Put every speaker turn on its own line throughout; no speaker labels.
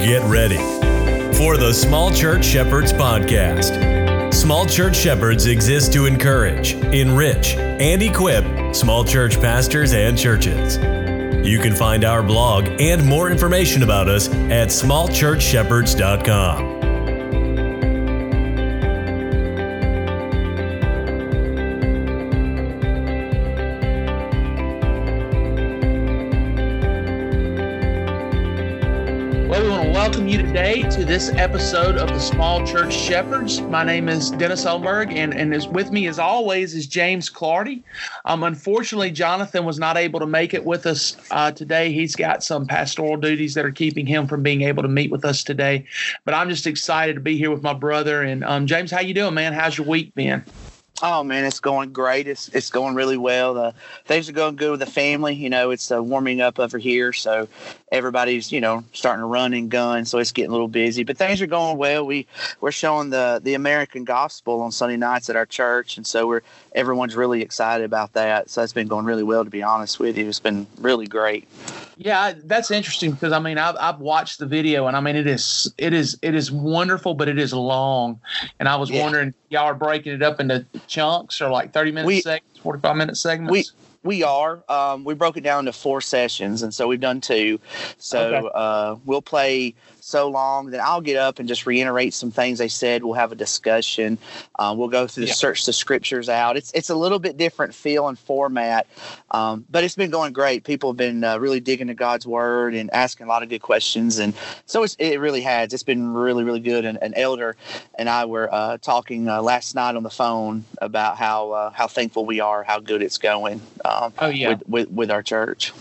get ready for the Small Church Shepherds podcast. Small Church Shepherds exist to encourage, enrich, and equip small church pastors and churches. You can find our blog and more information about us at smallchurchshepherds.com.
to this episode of the Small Church Shepherds. My name is Dennis Ellenberg, and, and is with me, as always, is James Clardy. Um, unfortunately, Jonathan was not able to make it with us uh, today. He's got some pastoral duties that are keeping him from being able to meet with us today. But I'm just excited to be here with my brother. And um, James, how you doing, man? How's your week been?
Oh man, it's going great. It's it's going really well. The things are going good with the family. You know, it's uh, warming up over here, so everybody's you know starting to run and gun. So it's getting a little busy, but things are going well. We we're showing the the American gospel on Sunday nights at our church, and so we're everyone's really excited about that. So it's been going really well. To be honest with you, it's been really great.
Yeah, that's interesting because I mean I've, I've watched the video and I mean it is it is it is wonderful, but it is long. And I was
Yeah.
wondering y'all are breaking it up into chunks or like thirty minute
We-
segments, forty five minute segments.
We we are. Um, we broke it down into four sessions, and so we've done two. So
Okay.
uh, we'll play so long, then I'll get up and just reiterate some things they said. We'll have a discussion. Um, we'll go through the
Yeah.
search the scriptures out. It's it's a little bit different feel and format, um, but it's been going great. People have been uh, really digging to God's word and asking a lot of good questions, and so it's, it really has. It's been really really good. And an elder and I were uh, talking uh, last night on the phone about how uh, how thankful we are, how good it's going um,
oh yeah.
with, with with our church.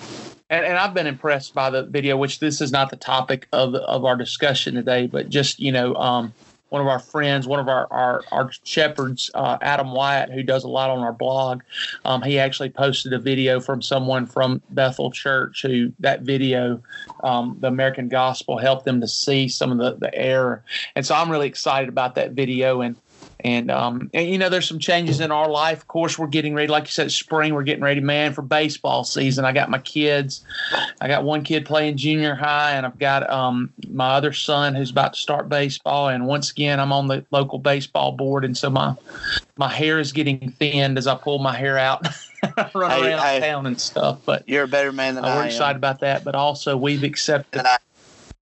And, and I've been impressed by the video, which this is not the topic of of our discussion today, but just you know, um, one of our friends, one of our our, our shepherds, uh, Adam Wyatt, who does a lot on our blog, um, he actually posted a video from someone from Bethel Church who that video, um, the American Gospel, helped them to see some of the the error, and so I'm really excited about that video and. And, um, and you know, there's some changes in our life. Of course, we're getting ready, like you said, spring. We're getting ready, man, for baseball season. I got my kids. I got one kid playing junior high, and I've got um, my other son who's about to start baseball. And once again, I'm on the local baseball board, and so my my hair is getting thinned as I pull my hair out, run
Hey,
around
hey.
town and stuff. But
You're a better man than
uh,
I
we're excited about that. But also, we've accepted.
I-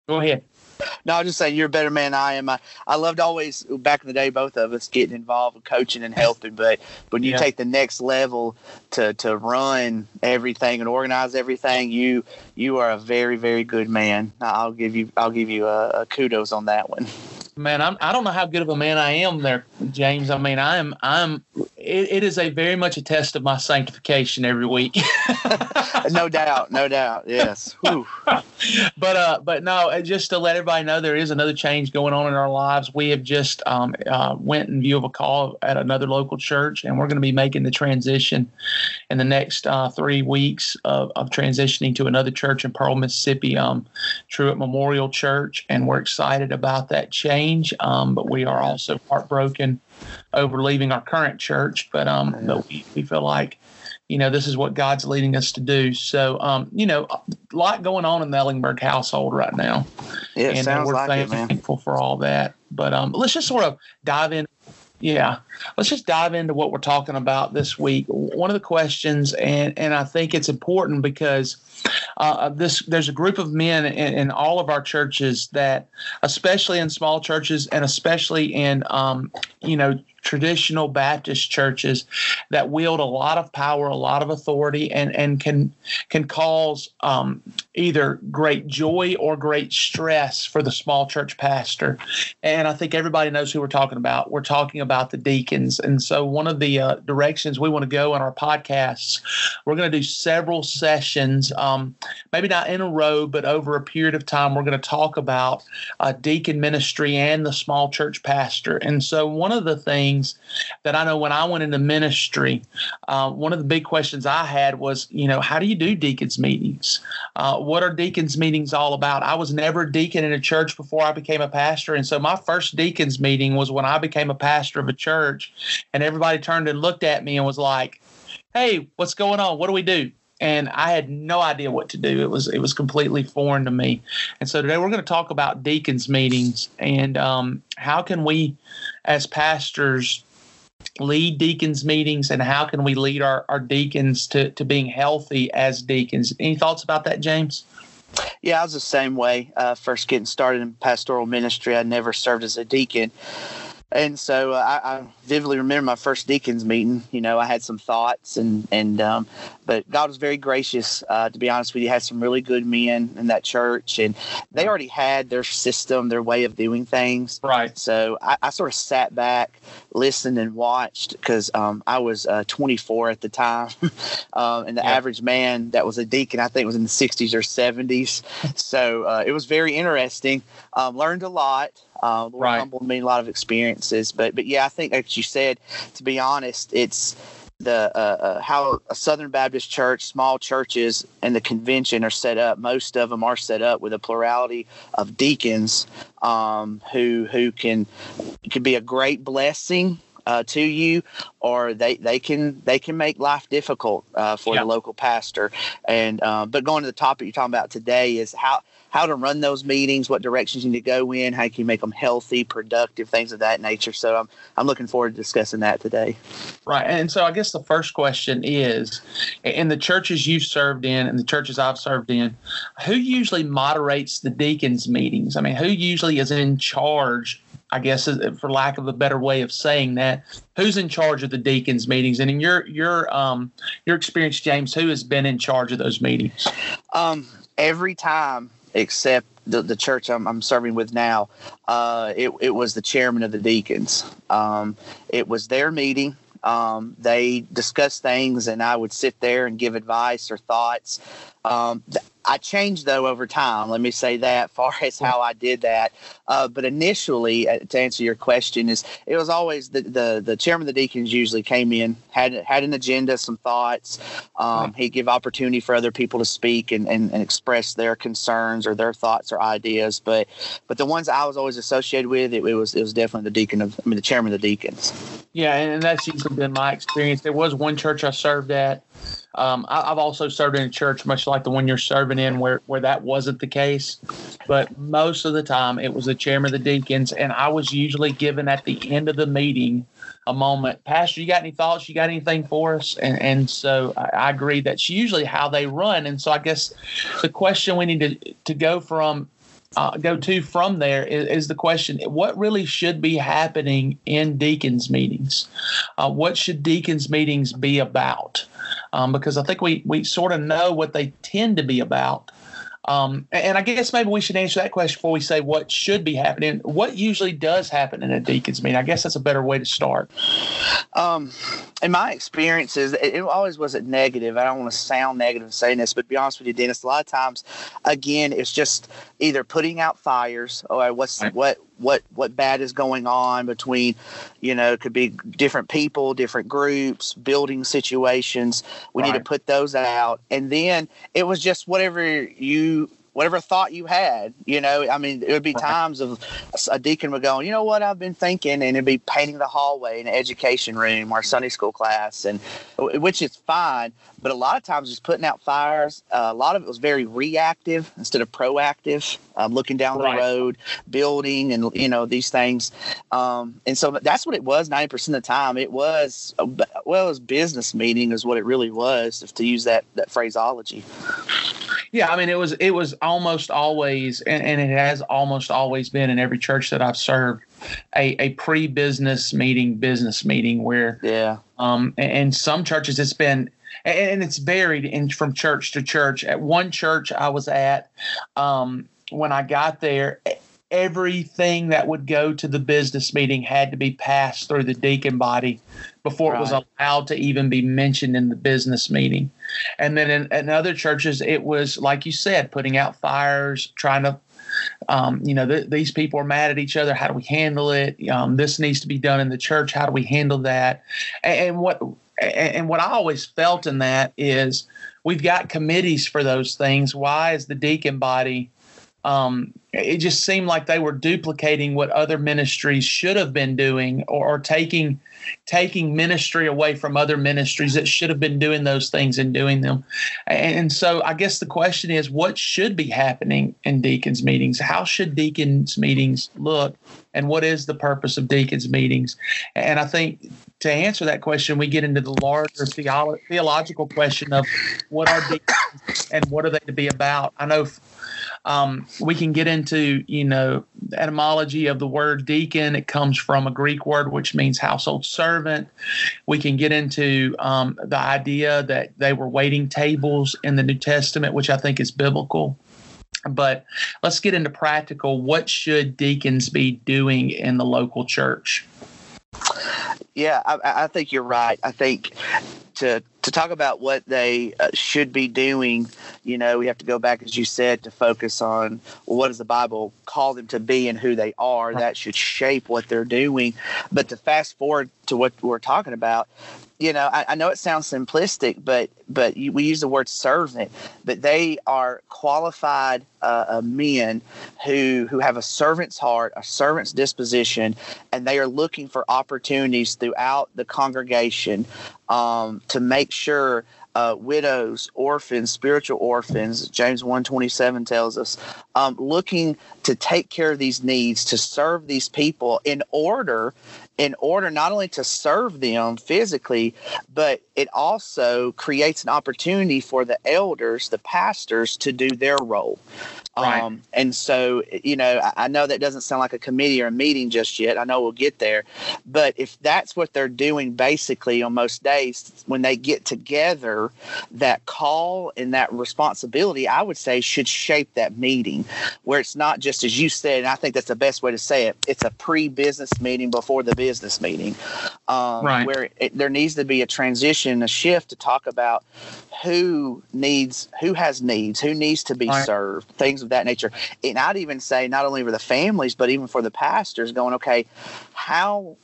Go ahead.
No, I'm just saying you're a better man than I am. I, I loved always back in the day, both of us getting involved with coaching and helping. But when you
Yeah.
take the next level to to run everything and organize everything, you you are a very very good man. I'll give you I'll give you a, a kudos on that one.
Man, I'm, I don't know how good of a man I am there, James. I mean, I am, I'm, it, it is a very much a test of my sanctification every week.
no doubt, no doubt. Yes.
But uh, but no, uh, just to let everybody know, there is another change going on in our lives. We have just um, uh, went in view of a call at another local church, and we're going to be making the transition in the next uh, three weeks of, of transitioning to another church in Pearl, Mississippi, um, Truett Memorial Church, and we're excited about that change. Um, but we are also heartbroken over leaving our current church, but um, but we, we feel like you know this is what god's leading us to do. So um you know a lot going on in the Ellenberg household right now.
Yeah,
and
sounds
we're
like it,
thankful for all that. But um let's just sort of dive in yeah. Let's just dive into what we're talking about this week. One of the questions and and i think it's important because uh, this there's a group of men in, in all of our churches that especially in small churches and especially in um, you know traditional Baptist churches that wield a lot of power, a lot of authority, and and can can cause um, either great joy or great stress for the small church pastor. And I think everybody knows who we're talking about. We're talking about the deacons. And so one of the uh, directions we want to go in our podcasts, we're going to do several sessions, um, maybe not in a row, but over a period of time. We're going to talk about uh, deacon ministry and the small church pastor. And so one of the things that I know when I went into ministry, uh, one of the big questions I had was, you know, how do you do deacons meetings? Uh, what are deacons meetings all about? I was never a deacon in a church before I became a pastor, and so my first deacons meeting was when I became a pastor of a church, and everybody turned and looked at me and was like, "Hey, what's going on? What do we do?" and I had no idea what to do. It was it was completely foreign to me. And so today we're going to talk about deacons meetings and um, how can we, as pastors, lead deacons meetings and how can we lead our, our deacons to, to being healthy as deacons. Any thoughts about that, James?
Yeah, I was the same way. Uh, first getting started in pastoral ministry, I never served as a deacon. And so uh, I, I, vividly remember my first deacons meeting. You know, I had some thoughts, and and um, but God was very gracious. Uh, to be honest with you, had some really good men in that church, and they already had their system, their way of doing things.
Right.
So I, I sort of sat back, listened, and watched because um, I was uh, 24 at the time, um, and the yeah. average man that was a deacon, I think, was in the 60s or 70s. so uh, it was very interesting. Um, learned a lot. Uh, Lord right. humbled me a lot of experiences, but but yeah, I think as you said, to be honest, it's the uh, uh, how a Southern Baptist church, small churches, and the convention are set up. Most of them are set up with a plurality of deacons um, who who can could be a great blessing uh, to you, or they, they can they can make life difficult uh, for yeah. the local pastor. And uh, but going to the topic you're talking about today is how how to run those meetings, what directions you need to go in, how you can make them healthy, productive, things of that nature. So I'm I'm looking forward to discussing that today.
Right, and so I guess the first question is, in the churches you've served in and the churches I've served in, who usually moderates the deacons meetings? I mean, who usually is in charge I guess, for lack of a better way of saying that, who's in charge of the deacons meetings? And in your your um your experience, James, who has been in charge of those meetings?
Um, every time except the, the church I'm, I'm serving with now, uh, it, it was the chairman of the deacons. Um, it was their meeting. Um, they discussed things, and I would sit there and give advice or thoughts. Um, I changed though over time. Let me say that, far as how I did that. Uh, but initially, uh, to answer your question, is it was always the, the the chairman of the deacons usually came in had had an agenda, some thoughts. Um, he'd give opportunity for other people to speak and, and, and express their concerns or their thoughts or ideas. But but the ones I was always associated with, it, it was it was definitely the deacon of I mean the chairman of the deacons.
Yeah, and that's usually been my experience. There was one church I served at um, I, have also served in a church much like the one you're serving in, where where that wasn't the case. But most of the time, it was the chairman of the deacons, and I was usually given at the end of the meeting a moment, Pastor, you got any thoughts? You got anything for us? And and so I, I agree that's usually how they run. And so I guess the question we need to to go from uh, go to from there is, is, the question what really should be happening in deacons meetings uh, what should deacons meetings be about um, because I think we we sort of know what they tend to be about. Um, and I guess maybe we should answer that question before we say what should be happening. What usually does happen in a deacon's meeting? I guess that's a better way to start.
Um, in my experiences, it, it always wasn't negative. I don't want to sound negative saying this, but to be honest with you, Dennis, a lot of times, again, it's just either putting out fires or what's right. what what what bad is going on between you know it could be different people different groups building situations we right. need to put those out and then it was just whatever you whatever thought you had. You know, I mean, it would be times of a deacon would go, you know what, I've been thinking, and it'd be painting the hallway in an education room or Sunday school class, and which is fine. But a lot of times, just putting out fires. Uh, a lot of it was very reactive instead of proactive, um, looking down right. the road, building, and you know these things. Um, and so that's what it was. Ninety percent of the time, it was well, it was business meeting is what it really was, if to use that that phraseology.
Yeah, I mean, it was it was almost always, and, and it has almost always been in every church that I've served, a, a pre-business meeting, business meeting where
yeah,
um, and, and some churches it's been and it's varied in from church to church. At one church I was at, um, when I got there, everything that would go to the business meeting had to be passed through the deacon body before right. it was allowed to even be mentioned in the business meeting. And then in, in other churches, it was like you said, putting out fires, trying to um, you know, th- these people are mad at each other. How do we handle it? Um, this needs to be done in the church. How do we handle that? And, and what and what I always felt in that is we've got committees for those things. Why is the deacon body um, it just seemed like they were duplicating what other ministries should have been doing or, or, taking taking ministry away from other ministries that should have been doing those things and doing them. And, and so i guess the question is what should be happening in deacons meetings? How should deacons meetings look? And what is the purpose of deacons meetings? And i think to answer that question we get into the larger theolo- theological question of what are deacons and what are they to be about i know um, we can get into, you know, the etymology of the word deacon. It comes from a Greek word which means household servant. We can get into um, the idea that they were waiting tables in the New Testament, which I think is biblical. But let's get into practical. What should deacons be doing in the local church?
Yeah, I, I think you're right. I think to to talk about what they uh, should be doing, you know, we have to go back, as you said, to focus on well, what does the Bible call them to be and who they are. That should shape what they're doing. But to fast forward to what we're talking about, you know, I, I know it sounds simplistic, but but you, we use the word servant, but they are qualified uh, uh, men who who have a servant's heart, a servant's disposition, and they are looking for opportunities throughout the congregation um, to make sure uh, widows, orphans, spiritual orphans, James 127 tells us, um, looking to take care of these needs, to serve these people in order in order not only to serve them physically, but it also creates an opportunity for the elders, the pastors, to do their role. Right. Um, and so, you know, I, I, know that doesn't sound like a committee or a meeting just yet. I know we'll get there. But if that's what they're doing basically on most days, when they get together, that call and that responsibility, I would say, should shape that meeting where it's not just, as you said, and I think that's the best way to say it, it's a pre business meeting before the business meeting. Um, right. Where it, there needs to be a transition, a shift to talk about who needs, who has needs, who needs to be right. served, things of that nature. And I'd even say not only for the families, but even for the pastors, going, okay, how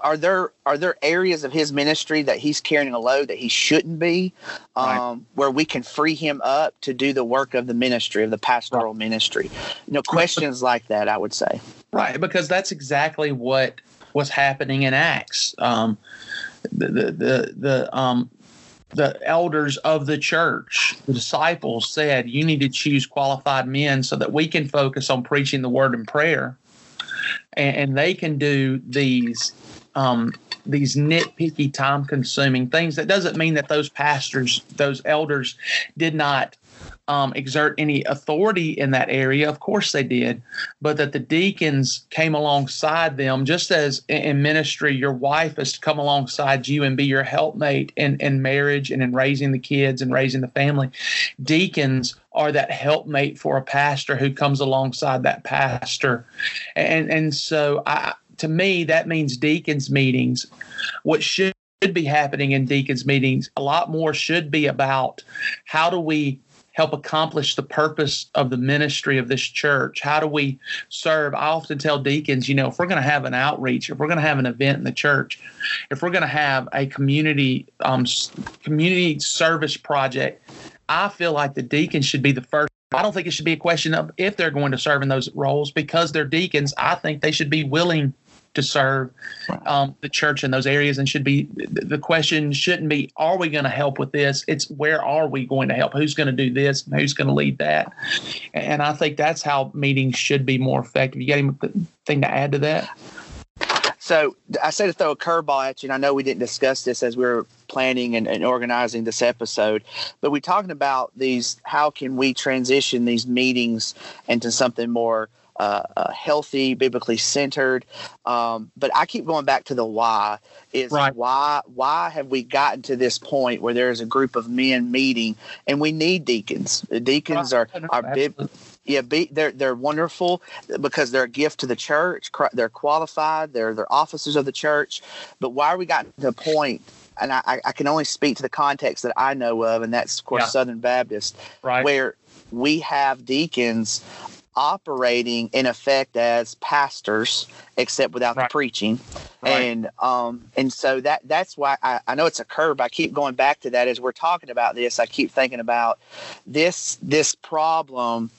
are there are there areas of his ministry that he's carrying a load that he shouldn't be, um, right. where we can free him up to do the work of the ministry of the pastoral right. ministry? You know, questions like that. I would say.
Right, because that's exactly what was happening in Acts. Um, the the the, the um, the elders of the church, the disciples said, You need to choose qualified men so that we can focus on preaching the word and prayer. And, and they can do these um, these nitpicky, time consuming things. That doesn't mean that those pastors, those elders, did not um, exert any authority in that area. Of course they did, but that the deacons came alongside them, just as in ministry, your wife is to come alongside you and be your helpmate in, in marriage and in raising the kids and raising the family. Deacons are that helpmate for a pastor who comes alongside that pastor. And, and so I, to me, that means deacons meetings. What should be happening in deacons meetings, a lot more should be about how do we help accomplish the purpose of the ministry of this church? How do we serve? I often tell deacons, you know, if we're going to have an outreach, if we're going to have an event in the church, if we're going to have a community um, community service project, I feel like the deacons should be the first. I don't think it should be a question of if they're going to serve in those roles because they're deacons. I think they should be willing to serve um, the church in those areas and should be the question shouldn't be are we going to help with this? It's where are we going to help? Who's going to do this and who's going to lead that? And i think that's how meetings should be more effective. You got anything to add to that?
So I said to throw a curveball at you, and I know we didn't discuss this as we were planning and, and, organizing this episode, but we're talking about these. How can we transition these meetings into something more uh, uh, healthy, biblically centered. Um, but I keep going back to the why. Is right. why why have we gotten to this point where there is a group of men meeting and we need deacons? The deacons right. are are bib- yeah, be, they're they're wonderful because they're a gift to the church. They're qualified. They're they're officers of the church. But why are we gotten to the point and I, I, can only speak to the context that I know of, and that's of course yeah. Southern Baptist, right. where we have deacons operating in effect as pastors except without right. the preaching right. and um and so that that's why I, I know it's a curve i keep going back to that as we're talking about this i keep thinking about this this problem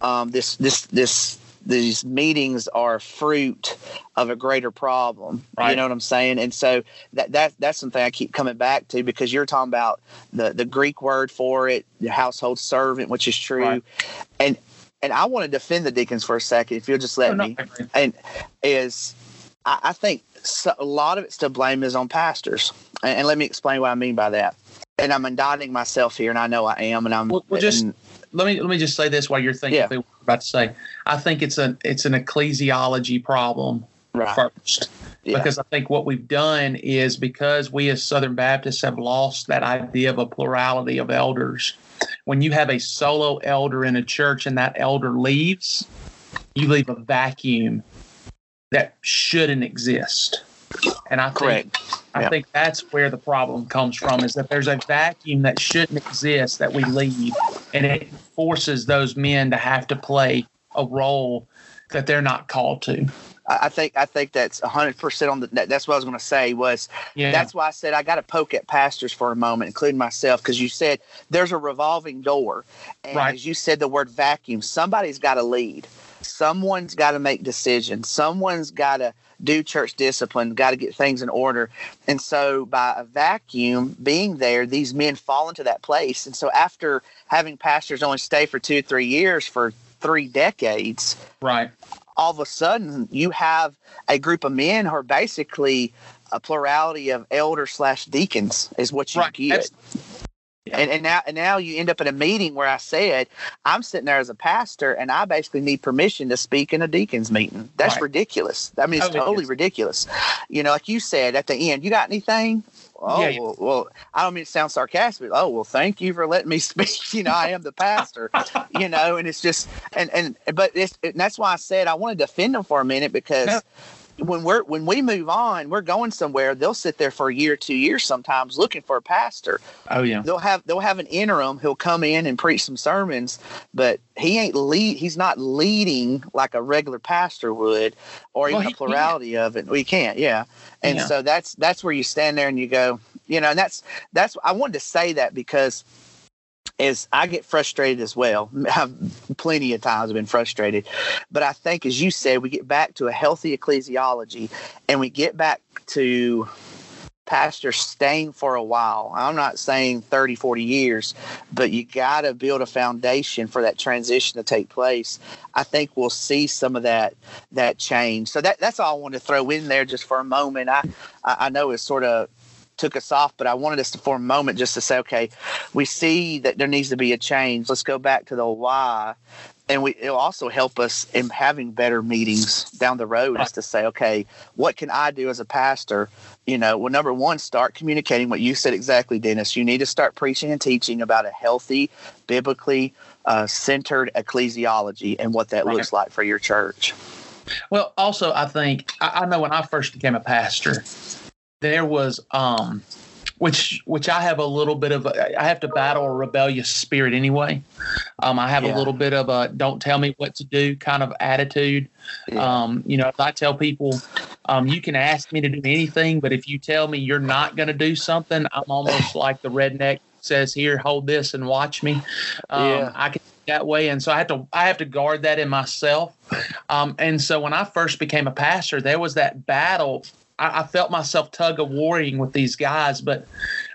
um, this this this these meetings are fruit of a greater problem.
Right.
You know what I'm saying? And so that that that's something I keep coming back to because you're talking about the the Greek word for it, the household servant, which is true,
Right.
and and I want to defend the deacons for a second, if you'll just let
Oh, no,
me and is I, I think so, a lot of it's to blame is on pastors, and, and let me explain what I mean by that. And I'm indicting myself here, and I know I am, and I'm
Well- well, just-
and-
let me let me just say this while you're thinking
Yeah.
about to say. I think it's a it's an ecclesiology problem
right,
first.
Yeah.
Because I think what we've done is because we as Southern Baptists have lost that idea of a plurality of elders. When you have a solo elder in a church and that elder leaves, you leave a vacuum that shouldn't exist. And I think. I
Yeah.
think that's where the problem comes from is that there's a vacuum that shouldn't exist that we leave and it forces those men to have to play a role that they're not called to.
I think I think that's 100 percent on the. that- That's what I was going to say was
Yeah.
that's why I said I got to poke at pastors for a moment, including myself, because you said there's a revolving door, and
Right.
as you said the word vacuum, somebody's got to lead, someone's got to make decisions, someone's got to do church discipline, got to get things in order, and so by a vacuum being there, these men fall into that place, and so after having pastors only stay for two three years for three decades
right.
All of a sudden you have a group of men who are basically a plurality of elders slash deacons is what you
Right.
get.
That's-
And, and now and now you end up in a meeting where I said I'm sitting there as a pastor and I basically need permission to speak in a deacons meeting. That's
Right.
ridiculous. I mean, it's
Oh,
totally ridiculous. You know, like you said at the end, you got anything? Oh
Yeah, yeah.
well, well, I don't mean to sound sarcastic. Oh well, thank you for letting me speak. You know, I am the pastor. you know, and it's just and and but it's and that's why I said I want to defend them for a minute because. When we're when we move on, we're going somewhere. They'll sit there for a year, two years sometimes looking for a pastor.
Oh yeah.
They'll have they'll have an interim. He'll come in and preach some sermons, but he ain't lead. He's not leading like a regular pastor would, or
Well,
even
he
a plurality of it. We can't, yeah. And
Yeah.
so that's that's where you stand there and you go, you know, and that's that's I wanted to say that because is I get frustrated as well. I've plenty of times been frustrated, but I think, as you said, we get back to a healthy ecclesiology, and we get back to pastors staying for a while. I'm not saying 30, 40 years, but you got to build a foundation for that transition to take place. I think we'll see some of that that change. So that that's all I want to throw in there just for a moment. I I know it's sort of took us off, but I wanted us to for a moment just to say, okay, we see that there needs to be a change. Let's go back to the why. And we, it'll also help us in having better meetings down the road is to say, okay, what can I do as a pastor? You know, well, number one, start communicating what you said exactly, Dennis. You need to start preaching and teaching about a healthy, biblically uh, centered ecclesiology and what that
Right.
looks like for your church.
Well, also, I think I, I know when I first became a pastor, there was um, which which I have a little bit of a, I have to battle a rebellious spirit anyway. Um, I have
Yeah.
a little bit of a don't tell me what to do kind of attitude. Um, you know, if I tell people, um, you can ask me to do anything, but if you tell me you're not going to do something, I'm almost like the redneck says here, hold this and watch me. Um,
Yeah.
I can that way, and so I have to I have to guard that in myself. Um, and so when I first became a pastor, there was that battle. I, I felt myself tug of warring with these guys, but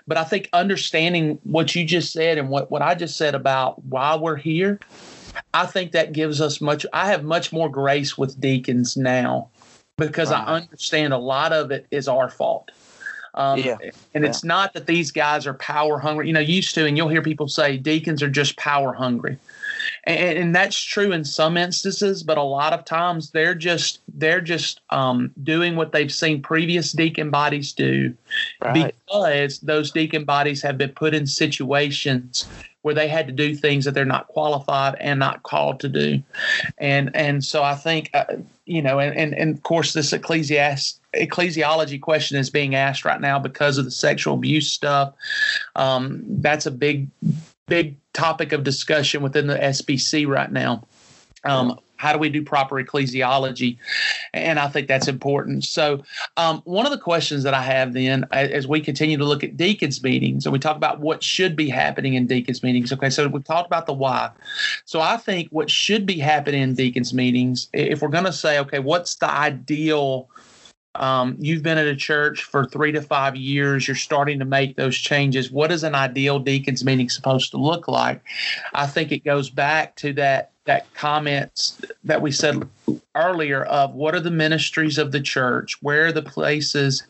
but I think understanding what you just said and what what I just said about why we're here, I think that gives us much. I have much more grace with deacons now because I understand a lot of it is our fault. Um,
Yeah.
And it's not that these guys are power hungry. You know, used to, and you'll hear people say deacons are just power hungry. And, and that's true in some instances, but a lot of times they're just they're just um, doing what they've seen previous deacon bodies do,
Right.
because those deacon bodies have been put in situations where they had to do things that they're not qualified and not called to do, and and so I think uh, you know, and, and and of course this ecclesiast ecclesiology question is being asked right now because of the sexual abuse stuff. Um, that's a big big topic of discussion within the SBC right now. Um, how do we do proper ecclesiology? and I think that's important. So, um, one of the questions that I have then, as we continue to look at deacons meetings, and we talk about what should be happening in deacons meetings. Okay, so we've talked about the why. So, I think what should be happening in deacons meetings, if we're going to say, okay, what's the ideal um, you've been at a church for three to five years. You're starting to make those changes. What is an ideal deacons meeting supposed to look like? I think it goes back to that that comments that we said earlier of what are the ministries of the church? Where are the places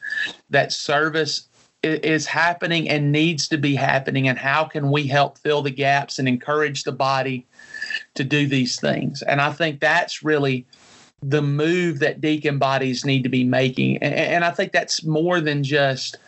that service is happening and needs to be happening, and how can we help fill the gaps and encourage the body to do these things? And I think that's really the move that deacon bodies need to be making. And, and I think that's more than just,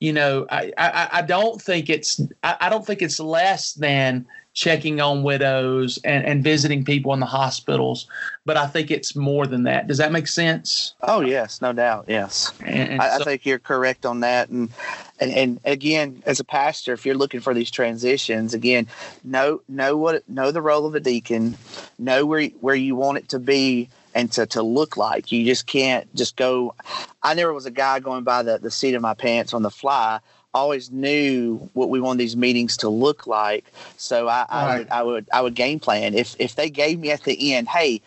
you know, I, I, I don't think it's I, I, don't think it's less than checking on widows and, and visiting people in the hospitals, but I think it's more than that. Does that make sense?
Oh yes, no doubt. Yes, and, and I, so, I, think you're correct on that. And, and and again, as a pastor, if you're looking for these transitions, again, know know what know the role of a deacon, know where where you want it to be and to, to look like. You just can't just go. I never was a guy going by the, the seat of my pants on the fly. always knew what we wanted these meetings to look like. So I, I, would, I would I would game plan. If if they gave me at the end, hey,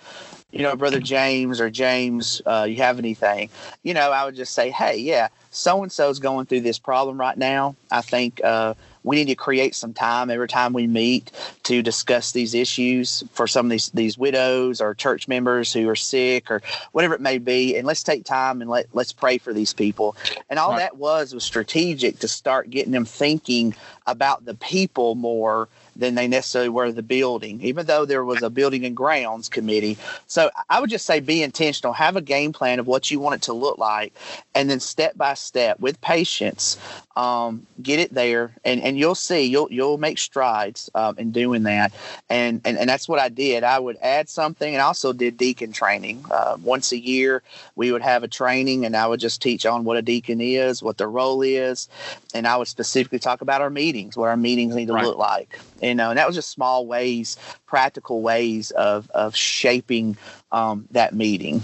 you know, brother James or James, uh, you have anything? You know, I would just say, hey, yeah, so and so is going through this problem right now. I think uh, we need to create some time every time we meet to discuss these issues for some of these these widows or church members who are sick or whatever it may be and let's take time and let let's pray for these people and all right. that was was strategic to start getting them thinking about the people more than they necessarily were the building, even though there was a building and grounds committee. So I would just say be intentional, have a game plan of what you want it to look like, and then step by step with patience, um, get it there, and, and you'll see you'll you'll make strides um, in doing that. And, and and that's what I did. I would add something, and also did deacon training uh, once a year. We would have a training, and I would just teach on what a deacon is, what their role is, and I would specifically talk about our meetings, what our meetings need to right. look like you know, and that was just small ways, practical ways of of shaping um, that meeting.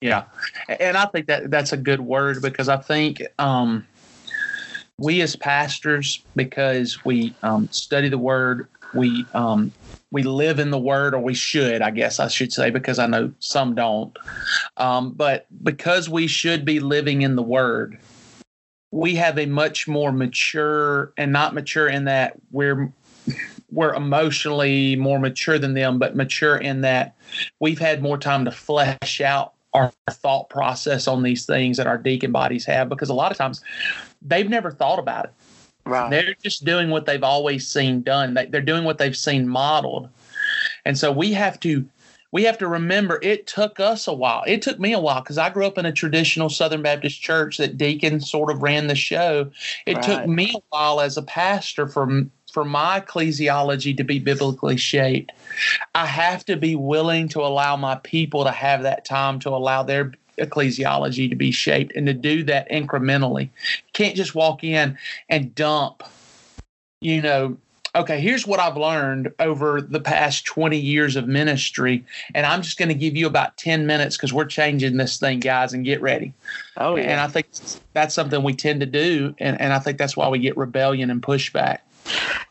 Yeah, and I think that that's a good word because I think um, we as pastors, because we um, study the word, we um, we live in the word, or we should, I guess I should say, because I know some don't. Um, but because we should be living in the word, we have a much more mature and not mature in that we're we're emotionally more mature than them, but mature in that we've had more time to flesh out our thought process on these things that our deacon bodies have because a lot of times they've never thought about it. Right. They're just doing what they've always seen done. They're doing what they've seen modeled. And so we have to we have to remember it took us a while. It took me a while because I grew up in a traditional Southern Baptist church that deacon sort of ran the show. It right. took me a while as a pastor for for my ecclesiology to be biblically shaped, I have to be willing to allow my people to have that time to allow their ecclesiology to be shaped and to do that incrementally. You can't just walk in and dump, you know, okay, here's what I've learned over the past 20 years of ministry. And I'm just going to give you about 10 minutes because we're changing this thing, guys, and get ready. Oh, yeah. And I think that's something we tend to do. And, and I think that's why we get rebellion and pushback.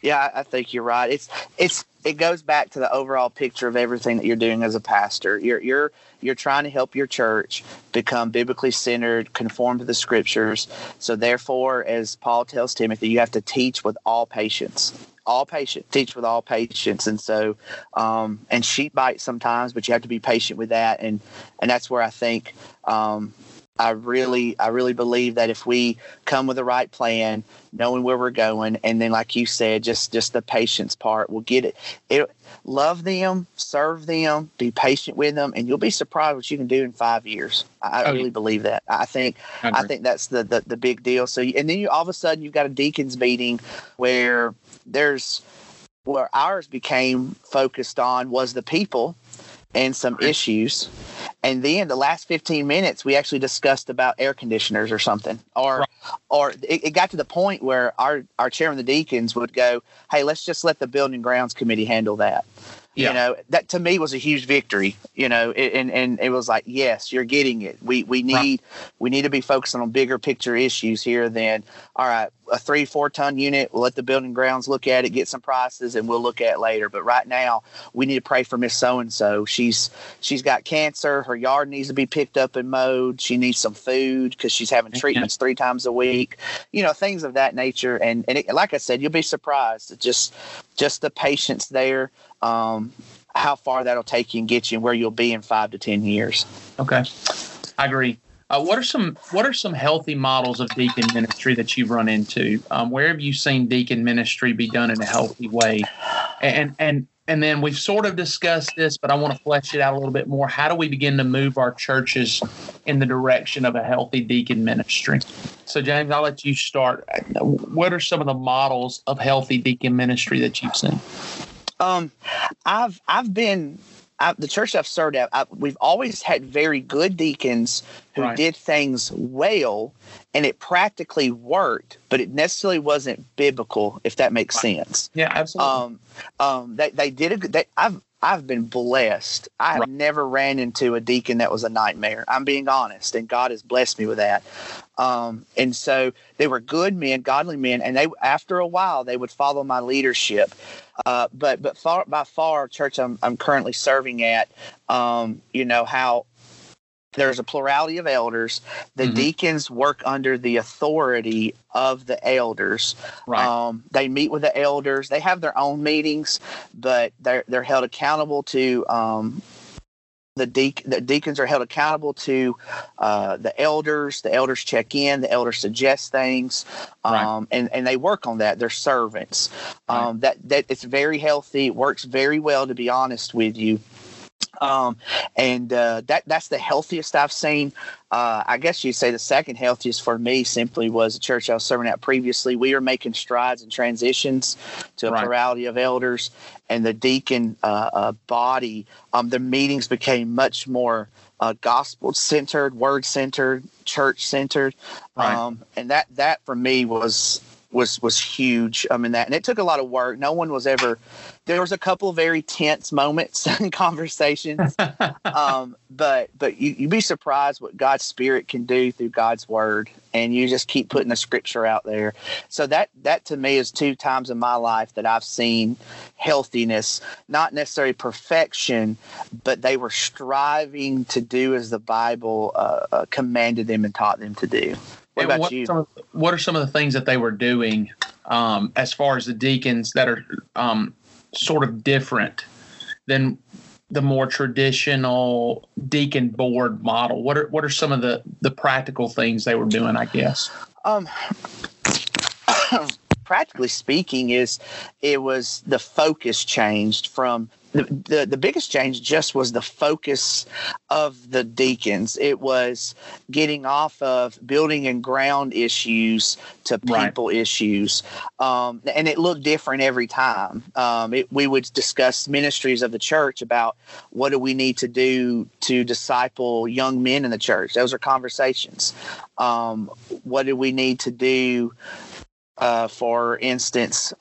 Yeah, I think you're right. It's it's it goes back to the overall picture of everything that you're doing as a pastor. You're you're you're trying to help your church become biblically centered, conform to the scriptures. So therefore, as Paul tells Timothy, you have to teach with all patience. All patience, teach with all patience, and so, um, and sheep bite sometimes, but you have to be patient with that, and and that's where I think um, I really, I really believe that if we come with the right plan, knowing where we're going, and then, like you said, just just the patience part, we'll get it. It love them, serve them, be patient with them, and you'll be surprised what you can do in five years. I, oh, really believe that. I think, I, I, think that's the, the the big deal. So, and then you all of a sudden you've got a deacons meeting where there's where ours became focused on was the people and some issues. And then the last 15 minutes we actually discussed about air conditioners or something. Or right. or it, it, got to the point where our our chairman the deacons would go hey let's just let the building grounds committee handle that Yeah. You know, that to me was a huge victory, you know, and, and it was like, yes, you're getting it. We, we need, right. we need to be focusing on bigger picture issues here than, all right, a three, four ton unit. We'll let the building grounds look at it, get some prices, and we'll look at it later. But right now, we need to pray for Miss So and So. She's she's got cancer. Her yard needs to be picked up and mowed. She needs some food because she's having treatments three times a week. You know, things of that nature. And and it, like I said, you'll be surprised. Just just the patience there. Um, how far that'll take you and get you and where you'll be in five to ten years.
Okay, I agree. Uh, what are some What are some healthy models of deacon ministry that you've run into? Um, where have you seen deacon ministry be done in a healthy way? And and and then we've sort of discussed this, but I want to flesh it out a little bit more. How do we begin to move our churches in the direction of a healthy deacon ministry? So, James, I'll let you start. What are some of the models of healthy deacon ministry that you've seen?
Um, I've I've been I, the church I've served at, I, we've always had very good deacons who right. did things well, and it practically worked, but it necessarily wasn't biblical, if that makes right. sense.
Yeah, absolutely. Um,
um, they they did a good. They, I've I've been blessed. I have right. never ran into a deacon that was a nightmare. I'm being honest, and God has blessed me with that. Um, and so they were good men, godly men, and they after a while they would follow my leadership. Uh, but but far by far, church I'm I'm currently serving at, um, you know how there's a plurality of elders. The mm-hmm. deacons work under the authority of the elders. Right. Um, they meet with the elders. They have their own meetings, but they're they're held accountable to. Um, the, de- the deacons are held accountable to uh, the elders. The elders check in. The elders suggest things, um, right. and and they work on that. They're servants. Um, right. That that it's very healthy. It works very well, to be honest with you. Um, and uh, that that's the healthiest I've seen. Uh, I guess you'd say the second healthiest for me simply was the church I was serving at previously. We are making strides and transitions to a right. plurality of elders, and the deacon uh, uh body. Um, the meetings became much more uh, gospel centered, word centered, church centered, right. um, and that that for me was was was huge. I mean that, and it took a lot of work. No one was ever. There was a couple of very tense moments and conversations, um, but but you you'd be surprised what God's Spirit can do through God's Word, and you just keep putting the Scripture out there. So that that to me is two times in my life that I've seen healthiness, not necessarily perfection, but they were striving to do as the Bible uh, uh, commanded them and taught them to do. What about
what
you?
Some, what are some of the things that they were doing um, as far as the deacons that are um, sort of different than the more traditional deacon board model? What are what are some of the the practical things they were doing? I guess. Um,
practically speaking, is it was the focus changed from the, the, the biggest change just was the focus of the deacons. It was getting off of building and ground issues to people right. issues. Um, and it looked different every time. Um, it, we would discuss ministries of the church about what do we need to do to disciple young men in the church. Those are conversations. Um, what do we need to do, uh, for instance,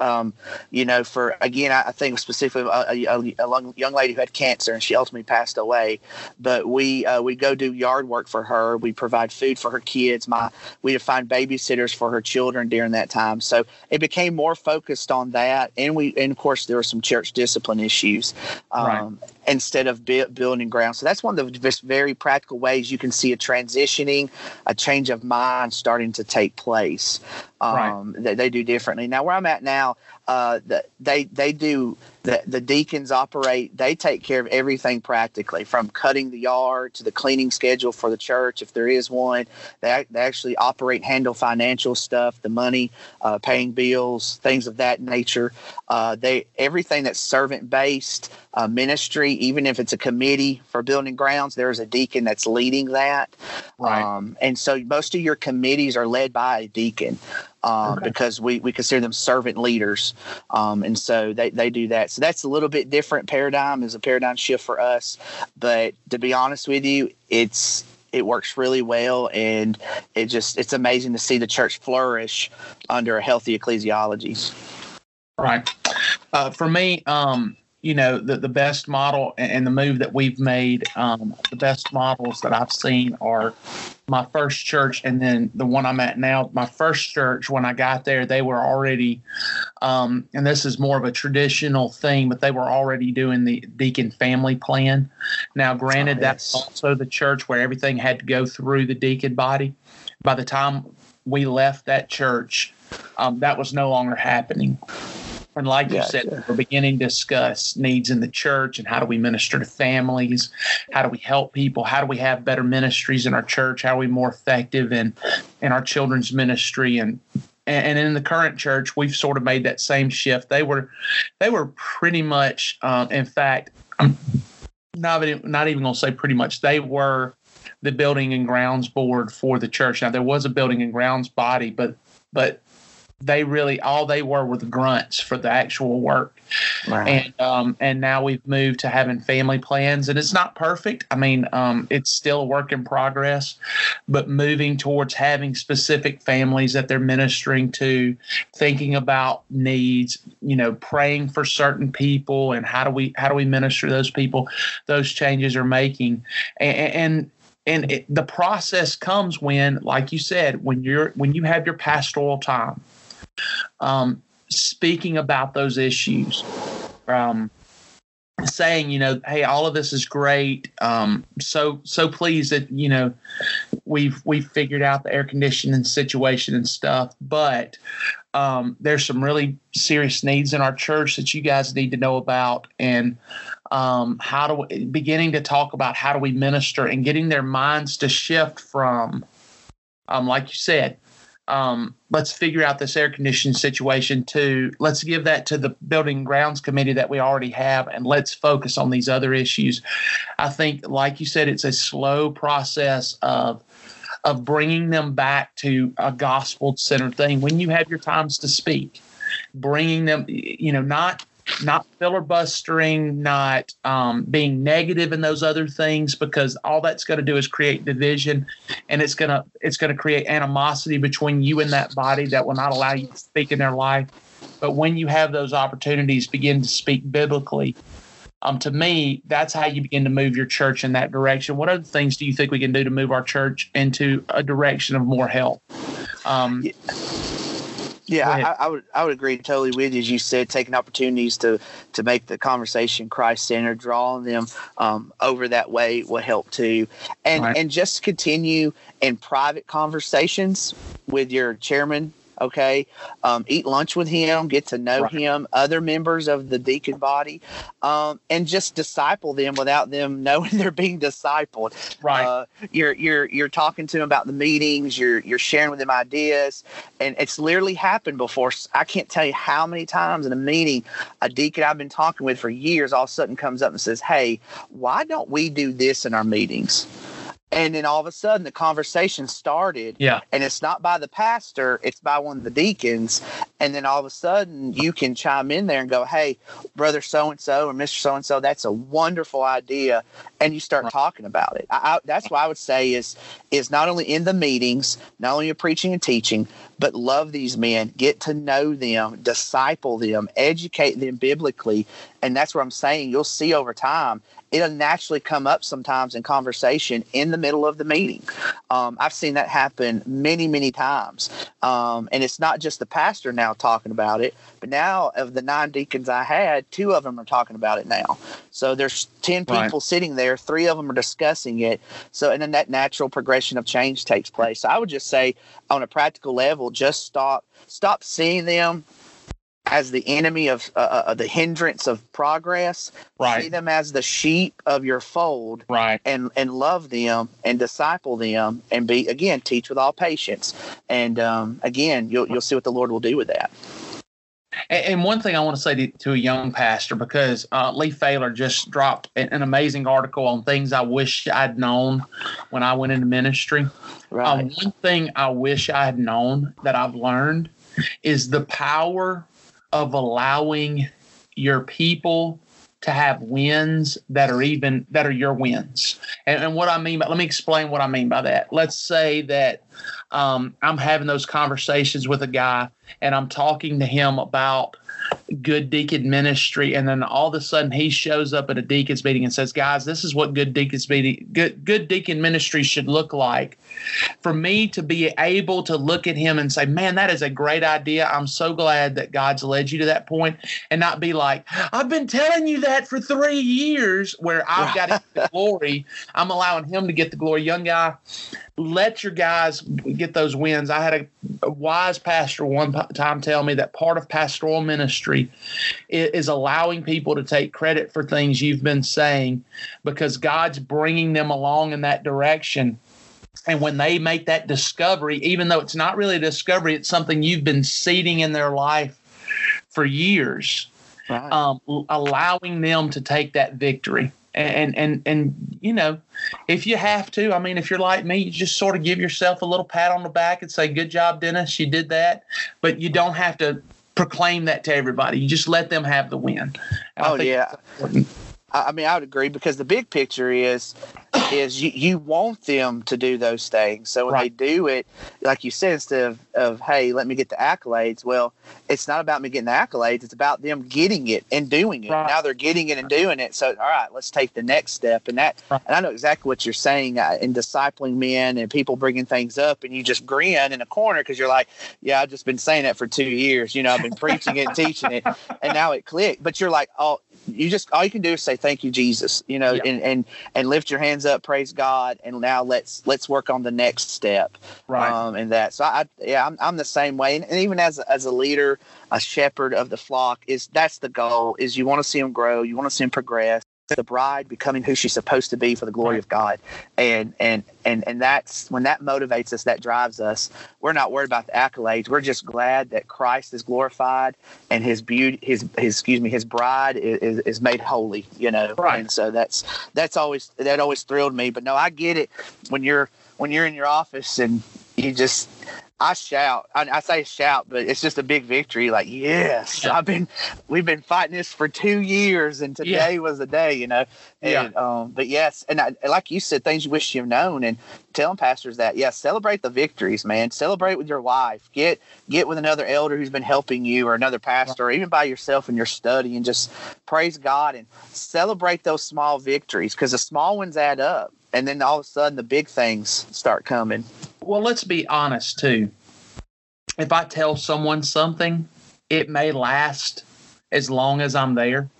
um, you know, for again, I, think specifically a, a, a, young lady who had cancer and she ultimately passed away. But we uh, we go do yard work for her. We provide food for her kids. My we find babysitters for her children during that time. So it became more focused on that, and we and of course there were some church discipline issues. Um, right instead of building ground. So that's one of the very practical ways you can see a transitioning, a change of mind starting to take place um, right. that they do differently. Now, where I'm at now, uh, they they do the, the deacons operate they take care of everything practically from cutting the yard to the cleaning schedule for the church if there is one. They, they actually operate handle financial stuff the money uh, paying bills things of that nature. Uh, they everything that's servant based uh, ministry even if it's a committee for building grounds there's a deacon that's leading that. Right. Um, and so most of your committees are led by a deacon um, okay. because we, we consider them servant leaders. Um, and so they, they do that. So that's a little bit different paradigm is a paradigm shift for us. But to be honest with you, it's, it works really well and it just it's amazing to see the church flourish under a healthy ecclesiology
right Uh, for me, um, you know, the, the best model and the move that we've made, um, the best models that I've seen are my first church and then the one I'm at now. My first church, when I got there, they were already, um, and this is more of a traditional thing, but they were already doing the deacon family plan. Now, granted, oh, yes. that's also the church where everything had to go through the deacon body. By the time we left that church, um, that was no longer happening. And like you said, we're beginning to discuss needs in the church and how do we minister to families? How do we help people? How do we have better ministries in our church? How are we more effective in in our children's ministry and and in the current church we've sort of made that same shift they were they were pretty much um, in fact i'm not, not even going to say pretty much they were the building and grounds board for the church now there was a building and grounds body but but they really all they were were the grunts for the actual work. And um and now we've moved to having family plans and it's not perfect. I mean um it's still a work in progress but moving towards having specific families that they're ministering to thinking about needs you know praying for certain people and how do we how do we minister those people those changes are making. And, and and it, the process comes when like you said when you're when you have your pastoral time um, speaking about those issues. Um, saying you know hey all of this is great um so so pleased that you know we've we've figured out the air conditioning situation and stuff but um there's some really serious needs in our church that you guys need to know about and um how do we beginning to talk about how do we minister and getting their minds to shift from um like you said um, let's figure out this air conditioning situation to let's give that to the building grounds committee that we already have and let's focus on these other issues. I think like you said it's a slow process of of bringing them back to a gospel centered thing. When you have your times to speak bringing them you know not not filibustering, not um, being negative in those other things, because all that's going to do is create division, and it's gonna it's gonna create animosity between you and that body that will not allow you to speak in their life. But when you have those opportunities, begin to speak biblically. Um, to me, that's how you begin to move your church in that direction. What other things do you think we can do to move our church into a direction of more help? Um,
yeah yeah, I, I, would I would agree totally with you. As you said, taking opportunities to to make the conversation Christ centered, drawing them um, over that way will help too, and right. and just continue in private conversations with your chairman okay? Um, eat lunch with him get to know right. him other members of the deacon body um, and just disciple them without them knowing they're being discipled.
Right. Uh,
you're you're you're talking to them about the meetings you're you're sharing with them ideas and it's literally happened before. I can't tell you how many times in a meeting a deacon i've been talking with for years all of a sudden comes up and says hey why don't we do this in our meetings and then all of a sudden the conversation started
yeah.
and it's not by the pastor it's by one of the deacons and then all of a sudden you can chime in there and go hey brother so and so or mr so and so that's a wonderful idea and you start talking about it. I, I, that's what i would say is is not only in the meetings not only in preaching and teaching but love these men get to know them disciple them educate them biblically and that's what i'm saying you'll see over time it'll naturally come up sometimes in conversation in the middle of the meeting. Um, I've seen that happen many, many times. Um, and it's not just the pastor now talking about it, but now of the nine deacons I had, two of them are talking about it now. So there's 10 people right. sitting there, three of them are discussing it. So, and then that natural progression of change takes place. So I would just say, on a practical level, just stop, stop seeing them as the enemy of uh, uh, the hindrance of progress.
Right.
See them as the sheep of your fold.
Right.
And and love them and disciple them and be again teach with all patience. And um, again, you'll you'll see what the Lord will do with that.
And one thing I want to say to, to a young pastor, because uh, Lee Failer just dropped an, an, amazing article on things I wish I'd known when I went into ministry. Right. Uh, one thing I wish I had known that I've learned is the power of allowing your people to have wins that are even that are your wins. And, and what I mean by let me explain what I mean by that. Let's say that um, I'm having those conversations with a guy and I'm talking to him about good deacon ministry and then all of a sudden he shows up at a deacon's meeting and says guys this is what good deacon's meeting good good deacon ministry should look like. For me to be able to look at him and say man that is a great idea. I'm so glad that god's led you to that point and not be like i've been telling you that for three years where i've got the glory. I'm allowing him to get the glory. Young guy let your guys get those wins. I had a, a, wise pastor one time tell me that part of pastoral ministry is, is, allowing people to take credit for things you've been saying because God's bringing them along in that direction. And when they make that discovery, even though it's not really a discovery, it's something you've been seeding in their life for years, right. um, allowing them to take that victory and and and you know if you have to i mean if you're like me you just sort of give yourself a little pat on the back and say good job dennis you did that. But you don't have to proclaim that to everybody. You just let them have the win. And
oh yeah. I mean, I would agree because the big picture is is you, you want them to do those things. So when right. they do it, like you said, instead of, of hey, let me get the accolades. Well, it's not about me getting the accolades. It's about them getting it and doing it. Right. Now they're getting it and doing it. So all right, let's take the next step. And that, right. and I know exactly what you're saying uh, in discipling men and people bringing things up, and you just grin in a corner because you're like, yeah, I've just been saying that for two years. You know, I've been preaching it and teaching it, and now it clicked. But you're like, oh, you just all you can do is say thank you jesus you know yeah. and and and lift your hands up praise god and now let's let's work on the next step. Right. Um and that so i yeah i'm, I'm the same way. And, and even as as a leader a shepherd of the flock is that's the goal is you want to see them grow you want to see them progress the bride becoming who she's supposed to be for the glory of God. And and and and that's when that motivates us, that drives us. We're not worried about the accolades. We're just glad that Christ is glorified and his beauty his his excuse me, his bride is, is made holy, you know. Right. And so that's that's always that always thrilled me. But no, I get it when you're when you're in your office and you just I shout. I, I, say shout, but it's just a big victory. Like, yes, yeah. I've been, we've been fighting this for two years, and today yeah. was the day, you know. And, yeah. Um, but yes, and I, like you said, things you wish you've known, and telling pastors that, yes, celebrate the victories, man. Celebrate with your wife. Get get with another elder who's been helping you, or another pastor, or even by yourself in your study, and just praise God and celebrate those small victories because the small ones add up, and then all of a sudden the big things start coming
well, let's be honest too. If I tell someone something, it may last as long as I'm there.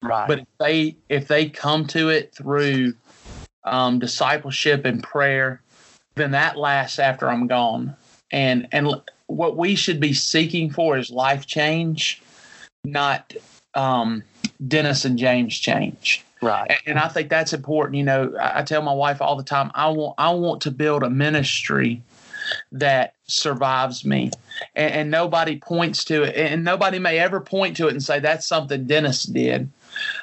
Right. But if they if they come to it through um, discipleship and prayer, then that lasts after I'm gone. And and what we should be seeking for is life change, not um, Dennis and James change.
Right.
And I think that's important. You know, I tell my wife all the time, I want I want to build a ministry that survives me. And, and, nobody points to it. And nobody may ever point to it and say that's something Dennis did,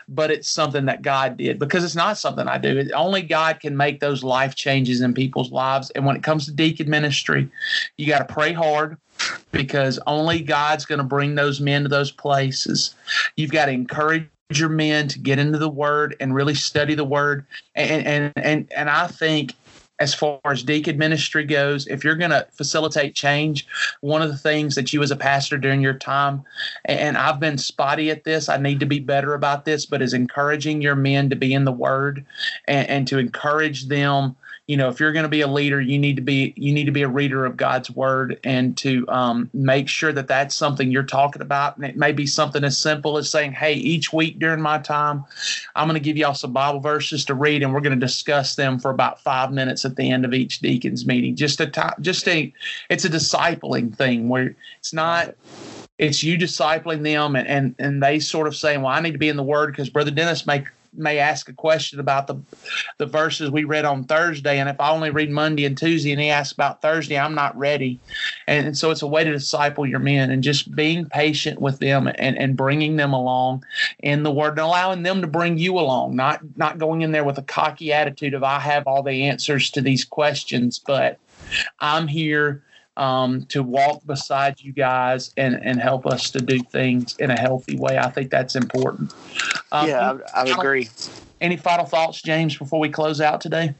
but it's something that God did because it's not something I do. It, only God can make those life changes in people's lives. And when it comes to deacon ministry, you got to pray hard because only God's going to bring those men to those places. You've got to encourage your men to get into the word and really study the word. And and and, and i think as far as deacon ministry goes, if you're going to facilitate change, one of the things that you as a pastor during your time, and I've been spotty at this, I need to be better about this, but is encouraging your men to be in the Word and, and to encourage them you know, if you're going to be a leader, you need to be you need to be a reader of God's word and to um, make sure that that's something you're talking about. And it may be something as simple as saying, "Hey, each week during my time, I'm going to give y'all some Bible verses to read, and we're going to discuss them for about five minutes at the end of each deacon's meeting." Just a time, just a, it's a discipling thing where it's not it's you discipling them and, and and they sort of saying well i need to be in the word because brother dennis may may ask a question about the the verses we read on Thursday, and if I only read Monday and Tuesday, and he asks about Thursday, I'm not ready, and, and so it's a way to disciple your men and just being patient with them and and bringing them along in the Word and allowing them to bring you along, not not going in there with a cocky attitude of I have all the answers to these questions, but I'm here um, to walk beside you guys and, and help us to do things in a healthy way. I think that's important.
Um, yeah, I, I agree.
Any final thoughts, James, before we close out today?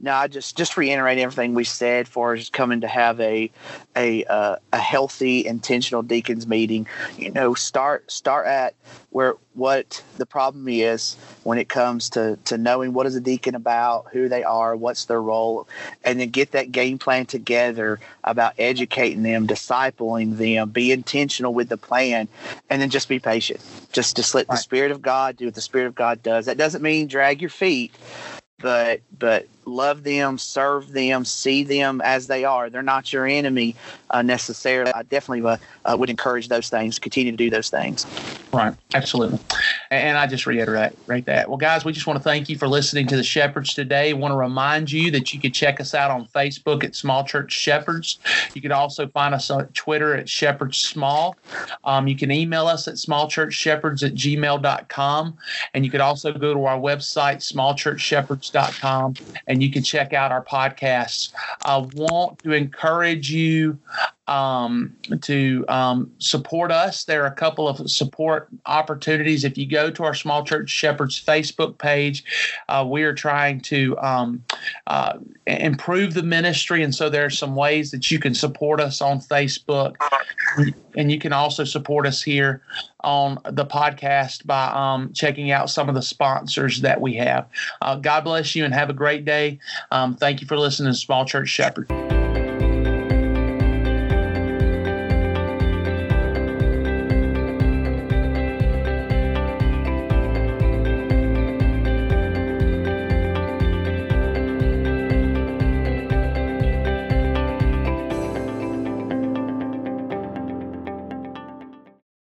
no, I just just reiterate everything we said for us coming to have a a uh, a healthy, intentional deacons meeting. You know, start start at where what the problem is when it comes to to knowing what is a deacon about, who they are, what's their role, and then get that game plan together about educating them, discipling them, be intentional with the plan, and then just be patient. Just just let right. the Spirit of God do what the Spirit of God does. That doesn't mean drag your feet, but but love them, serve them, see them as they are. They're not your enemy uh, necessarily. I definitely uh, uh, would encourage those things, continue to do those things.
Right, absolutely. And I just reiterate right that. Well, guys, we just want to thank you for listening to the Shepherds today. want to remind you that you can check us out on Facebook at Small Church Shepherds. You can also find us on Twitter at Shepherds Small. Um, you can email us at smallchurchshepherds at gmail.com. And you could also go to our website, smallchurchshepherds.com, and and you can check out our podcasts. I want to encourage you um, to um, support us. There are a couple of support opportunities. If you go to our Small Church Shepherds Facebook page, uh, we are trying to um, uh, improve the ministry. And so there are some ways that you can support us on Facebook. And you can also support us here on the podcast by um, checking out some of the sponsors that we have. Uh, God bless you and have a great day. Um, thank you for listening to Small Church Shepherd.